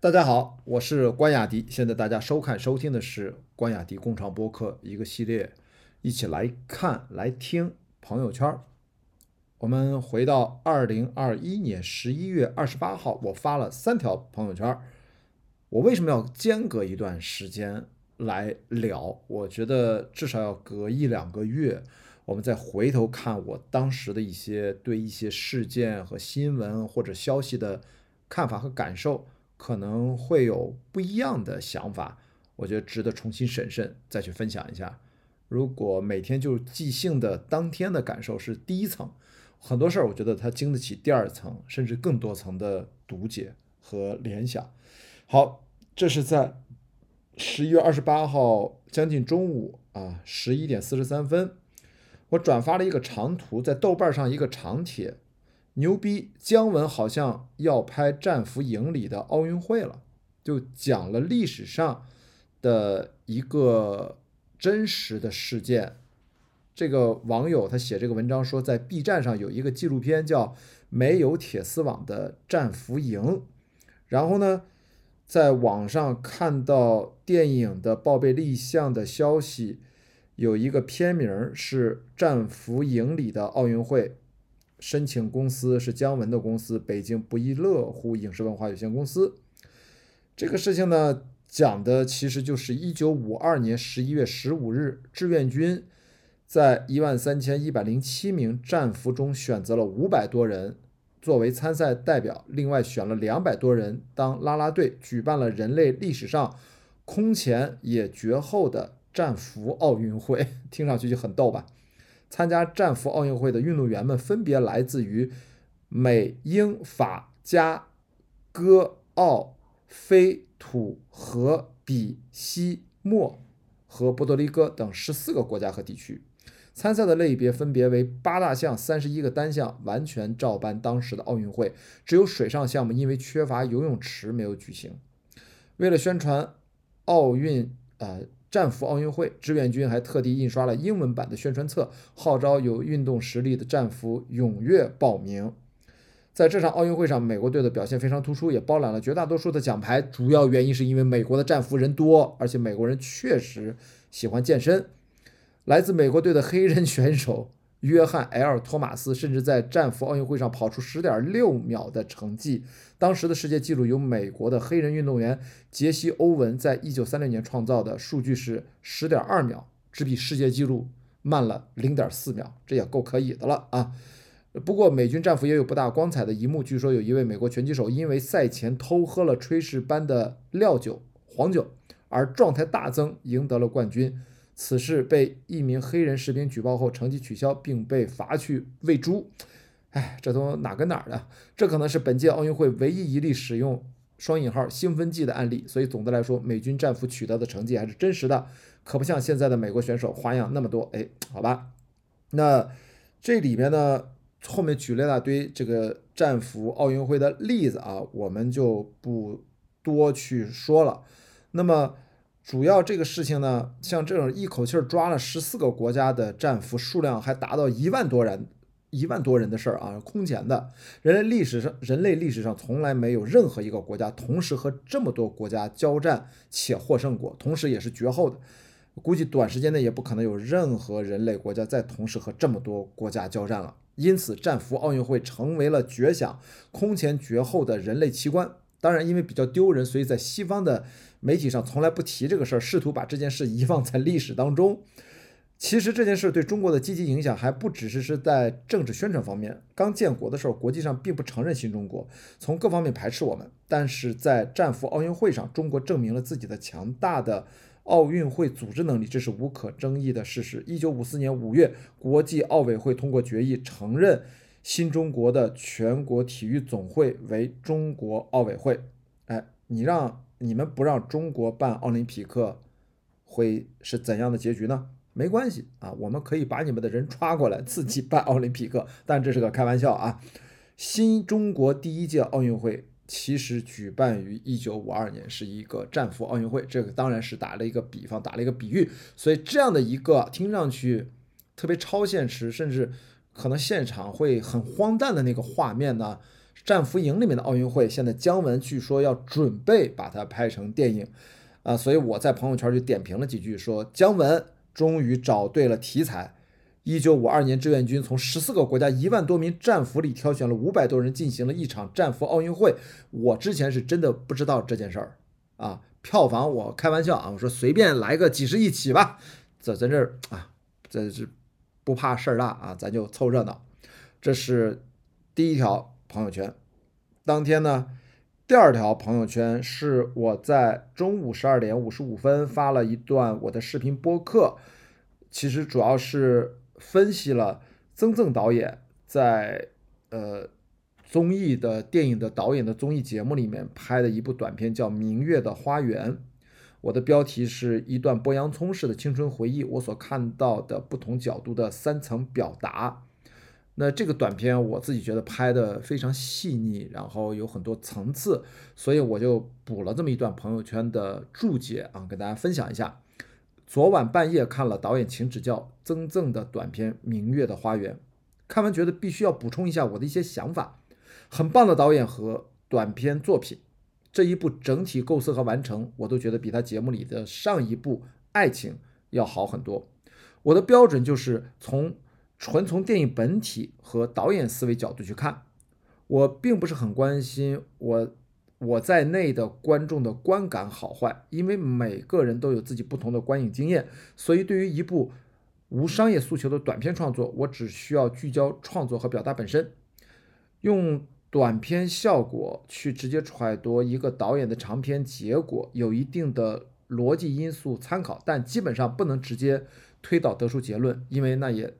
大家好，我是关雅迪。现在大家收看、收听的是关雅迪共创播客一个系列，一起来看、来听朋友圈。我们回到二零二一年十一月二十八号，我发了三条朋友圈。我为什么要间隔一段时间来聊？我觉得至少要隔一两个月，我们再回头看我当时的一些对一些事件和新闻或者消息的看法和感受。可能会有不一样的想法，我觉得值得重新审慎再去分享一下。如果每天就即兴的当天的感受是第一层，很多事儿我觉得它经得起第二层甚至更多层的读解和联想。好，这是在十一月二十八号将近中午啊十一点四十三分，我转发了一个长图，在豆瓣上一个长帖。牛逼！姜文好像要拍《战俘营》里的奥运会了，就讲了历史上的一个真实的事件。这个网友他写这个文章说，在 B 站上有一个纪录片叫《没有铁丝网的战俘营》，然后呢，在网上看到电影的报备立项的消息，有一个片名是《战俘营》里的奥运会。申请公司是姜文的公司，北京不亦乐乎影视文化有限公司。这个事情呢，讲的其实就是一九五二年十一月十五日，志愿军在一万三千一百零七名战俘中选择了五百多人作为参赛代表，另外选了两百多人当啦啦队，举办了人类历史上空前也绝后的战俘奥运会。听上去就很逗吧？参加战俘奥运会的运动员们分别来自于美、英、法、加、哥、奥、非、土、荷、比、西、莫和波多黎各等十四个国家和地区。参赛的类别分别为八大项、三十一个单项，完全照搬当时的奥运会。只有水上项目因为缺乏游泳池没有举行。为了宣传奥运，呃。战俘奥运会，志愿军还特地印刷了英文版的宣传册，号召有运动实力的战俘踊跃报名。在这场奥运会上，美国队的表现非常突出，也包揽了绝大多数的奖牌。主要原因是因为美国的战俘人多，而且美国人确实喜欢健身。来自美国队的黑人选手。约翰 ·L· 托马斯甚至在战俘奥运会上跑出十点六秒的成绩，当时的世界纪录由美国的黑人运动员杰西·欧文在一九三六年创造的数据是十点二秒，只比世界纪录慢了零点四秒，这也够可以的了啊！不过美军战俘也有不大光彩的一幕，据说有一位美国拳击手因为赛前偷喝了炊事班的料酒黄酒而状态大增，赢得了冠军。此事被一名黑人士兵举报后，成绩取消，并被罚去喂猪。哎，这都哪跟哪儿的？这可能是本届奥运会唯一一例使用双引号兴奋剂的案例。所以总的来说，美军战俘取得的成绩还是真实的，可不像现在的美国选手花样那么多。哎，好吧，那这里面呢，后面举了一大堆这个战俘奥运会的例子啊，我们就不多去说了。那么。主要这个事情呢，像这种一口气抓了十四个国家的战俘，数量还达到一万多人，一万多人的事儿啊，空前的。人类历史上，人类历史上从来没有任何一个国家同时和这么多国家交战且获胜过，同时也是绝后的。估计短时间内也不可能有任何人类国家再同时和这么多国家交战了。因此，战俘奥运会成为了绝响、空前绝后的人类奇观。当然，因为比较丢人，所以在西方的媒体上从来不提这个事儿，试图把这件事遗忘在历史当中。其实这件事对中国的积极影响还不只是是在政治宣传方面。刚建国的时候，国际上并不承认新中国，从各方面排斥我们。但是在战俘奥运会上，中国证明了自己的强大的奥运会组织能力，这是无可争议的事实。一九五四年五月，国际奥委会通过决议，承认。新中国的全国体育总会为中国奥委会，哎，你让你们不让中国办奥林匹克，会是怎样的结局呢？没关系啊，我们可以把你们的人抓过来自己办奥林匹克，但这是个开玩笑啊。新中国第一届奥运会其实举办于一九五二年，是一个战俘奥运会，这个当然是打了一个比方，打了一个比喻，所以这样的一个听上去特别超现实，甚至。可能现场会很荒诞的那个画面呢，战俘营里面的奥运会，现在姜文据说要准备把它拍成电影，啊，所以我在朋友圈就点评了几句，说姜文终于找对了题材。一九五二年，志愿军从十四个国家一万多名战俘里挑选了五百多人，进行了一场战俘奥运会。我之前是真的不知道这件事儿啊，票房我开玩笑啊，我说随便来个几十亿起吧，这在这儿啊，这是不怕事儿大啊，咱就凑热闹。这是第一条朋友圈。当天呢，第二条朋友圈是我在中午十二点五十五分发了一段我的视频播客，其实主要是。分析了曾曾导演在呃综艺的电影的导演的综艺节目里面拍的一部短片，叫《明月的花园》。我的标题是一段剥洋葱式的青春回忆，我所看到的不同角度的三层表达。那这个短片我自己觉得拍的非常细腻，然后有很多层次，所以我就补了这么一段朋友圈的注解啊，跟大家分享一下。昨晚半夜看了导演请指教曾曾的短片《明月的花园》，看完觉得必须要补充一下我的一些想法。很棒的导演和短片作品，这一部整体构思和完成，我都觉得比他节目里的上一部《爱情》要好很多。我的标准就是从纯从电影本体和导演思维角度去看，我并不是很关心我。我在内的观众的观感好坏，因为每个人都有自己不同的观影经验，所以对于一部无商业诉求的短片创作，我只需要聚焦创作和表达本身，用短片效果去直接揣度一个导演的长片结果，有一定的逻辑因素参考，但基本上不能直接推导得出结论，因为那也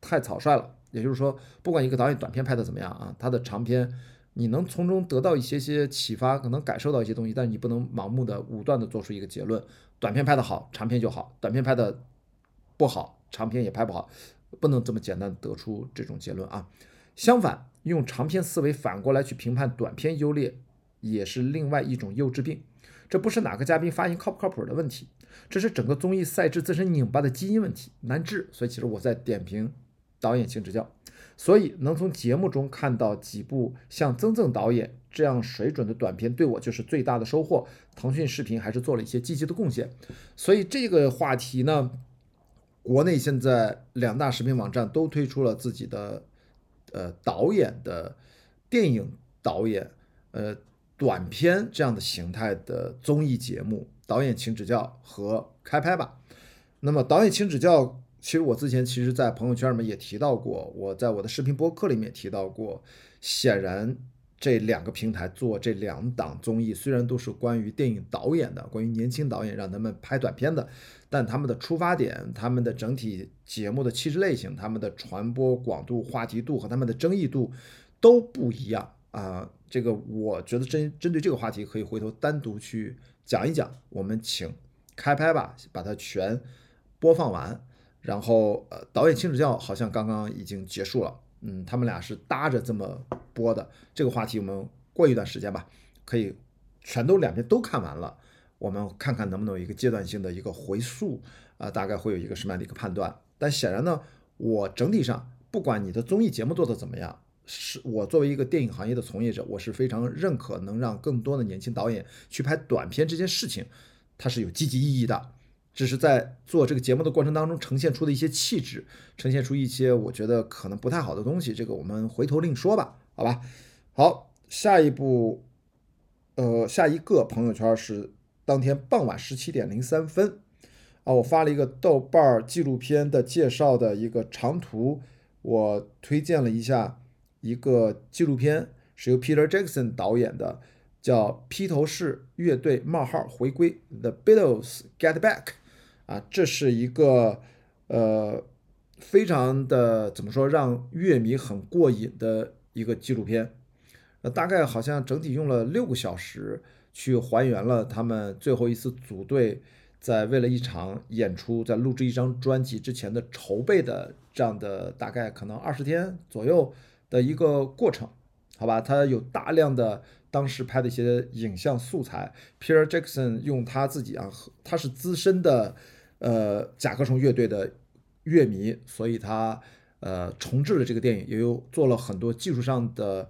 太草率了。也就是说，不管一个导演短片拍的怎么样啊，他的长片。你能从中得到一些些启发，可能感受到一些东西，但你不能盲目的武断的做出一个结论。短片拍得好，长片就好；短片拍的不好，长片也拍不好，不能这么简单得出这种结论啊。相反，用长片思维反过来去评判短片优劣，也是另外一种幼稚病。这不是哪个嘉宾发言靠不靠谱的问题，这是整个综艺赛制自身拧巴的基因问题，难治。所以其实我在点评导演请指教。所以能从节目中看到几部像曾曾导演这样水准的短片，对我就是最大的收获。腾讯视频还是做了一些积极的贡献。所以这个话题呢，国内现在两大视频网站都推出了自己的呃导演的电影导演呃短片这样的形态的综艺节目，导演请指教和开拍吧。那么导演请指教。其实我之前其实，在朋友圈里面也提到过，我在我的视频播客里面也提到过。显然，这两个平台做这两档综艺，虽然都是关于电影导演的，关于年轻导演让他们拍短片的，但他们的出发点、他们的整体节目的气质类型、他们的传播广度、话题度和他们的争议度都不一样啊。这个我觉得针针对这个话题，可以回头单独去讲一讲。我们请开拍吧，把它全播放完。然后，呃，导演亲子教好像刚刚已经结束了，嗯，他们俩是搭着这么播的。这个话题我们过一段时间吧，可以全都两边都看完了，我们看看能不能有一个阶段性的一个回溯，啊，大概会有一个什么样的一个判断。但显然呢，我整体上不管你的综艺节目做的怎么样，是我作为一个电影行业的从业者，我是非常认可能让更多的年轻导演去拍短片这件事情，它是有积极意义的。只是在做这个节目的过程当中呈现出的一些气质，呈现出一些我觉得可能不太好的东西，这个我们回头另说吧，好吧。好，下一步，呃，下一个朋友圈是当天傍晚十七点零三分啊，我发了一个豆瓣儿纪录片的介绍的一个长图，我推荐了一下一个纪录片，是由 Peter Jackson 导演的，叫披头士乐队冒号回归 The Beatles Get Back。啊，这是一个呃，非常的怎么说，让乐迷很过瘾的一个纪录片。呃，大概好像整体用了六个小时，去还原了他们最后一次组队在为了一场演出，在录制一张专辑之前的筹备的这样的大概可能二十天左右的一个过程，好吧？它有大量的当时拍的一些影像素材，Peter Jackson 用他自己啊，他是资深的。呃，甲壳虫乐队的乐迷，所以他呃重置了这个电影，也有做了很多技术上的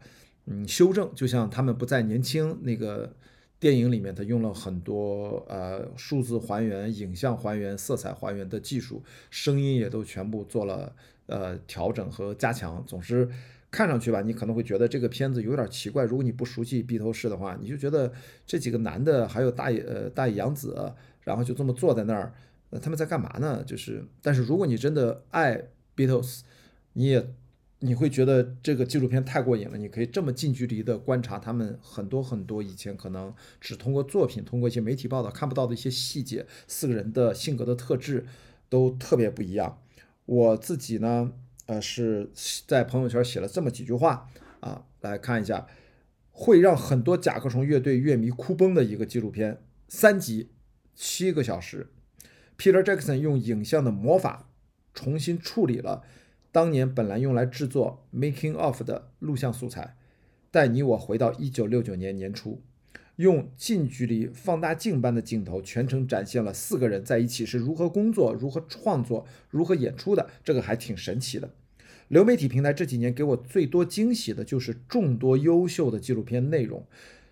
嗯修正，就像他们不再年轻那个电影里面，他用了很多呃数字还原、影像还原、色彩还原的技术，声音也都全部做了呃调整和加强。总之，看上去吧，你可能会觉得这个片子有点奇怪。如果你不熟悉披头士的话，你就觉得这几个男的还有大野呃大野洋子，然后就这么坐在那儿，那他们在干嘛呢？就是，但是如果你真的爱 Beatles，你也你会觉得这个纪录片太过瘾了。你可以这么近距离的观察他们很多很多以前可能只通过作品、通过一些媒体报道看不到的一些细节。四个人的性格的特质都特别不一样。我自己呢，呃，是在朋友圈写了这么几句话啊，来看一下，会让很多甲壳虫乐队乐迷哭崩的一个纪录片，三集，七个小时。Peter Jackson 用影像的魔法重新处理了。当年本来用来制作《Making of》的录像素材，带你我回到一九六九年年初，用近距离放大镜般的镜头，全程展现了四个人在一起是如何工作、如何创作、如何演出的。这个还挺神奇的。流媒体平台这几年给我最多惊喜的就是众多优秀的纪录片内容。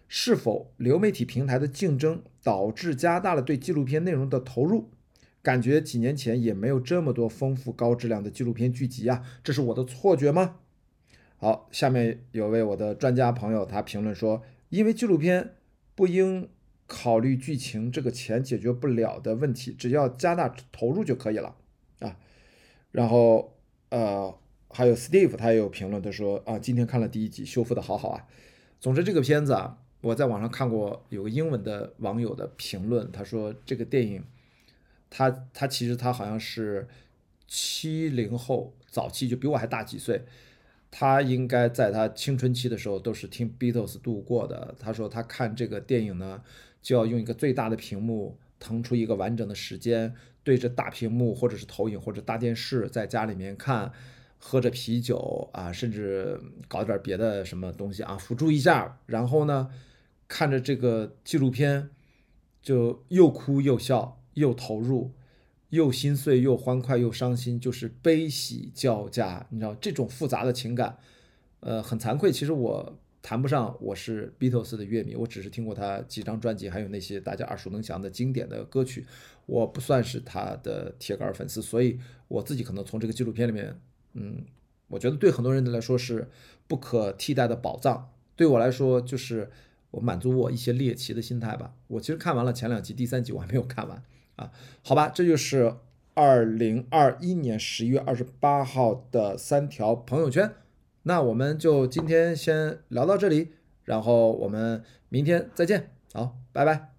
是否流媒体平台的竞争导致加大了对纪录片内容的投入？感觉几年前也没有这么多丰富高质量的纪录片剧集啊，这是我的错觉吗？好，下面有位我的专家朋友，他评论说，因为纪录片不应考虑剧情这个钱解决不了的问题，只要加大投入就可以了啊。然后呃，还有 Steve 他也有评论，他说啊，今天看了第一集，修复的好好啊。总之这个片子啊，我在网上看过有个英文的网友的评论，他说这个电影。他他其实他好像是七零后早期，就比我还大几岁。他应该在他青春期的时候都是听 Beatles 度过的。他说他看这个电影呢，就要用一个最大的屏幕腾出一个完整的时间，对着大屏幕或者是投影或者大电视，在家里面看，喝着啤酒啊，甚至搞点别的什么东西啊辅助一下，然后呢看着这个纪录片，就又哭又笑。又投入，又心碎，又欢快，又伤心，就是悲喜交加。你知道这种复杂的情感，呃，很惭愧。其实我谈不上我是 Beatles 的乐迷，我只是听过他几张专辑，还有那些大家耳熟能详的经典的歌曲。我不算是他的铁杆粉丝，所以我自己可能从这个纪录片里面，嗯，我觉得对很多人来说是不可替代的宝藏。对我来说，就是我满足我一些猎奇的心态吧。我其实看完了前两集，第三集我还没有看完。啊，好吧，这就是二零二一年十一月二十八号的三条朋友圈。那我们就今天先聊到这里，然后我们明天再见。好，拜拜。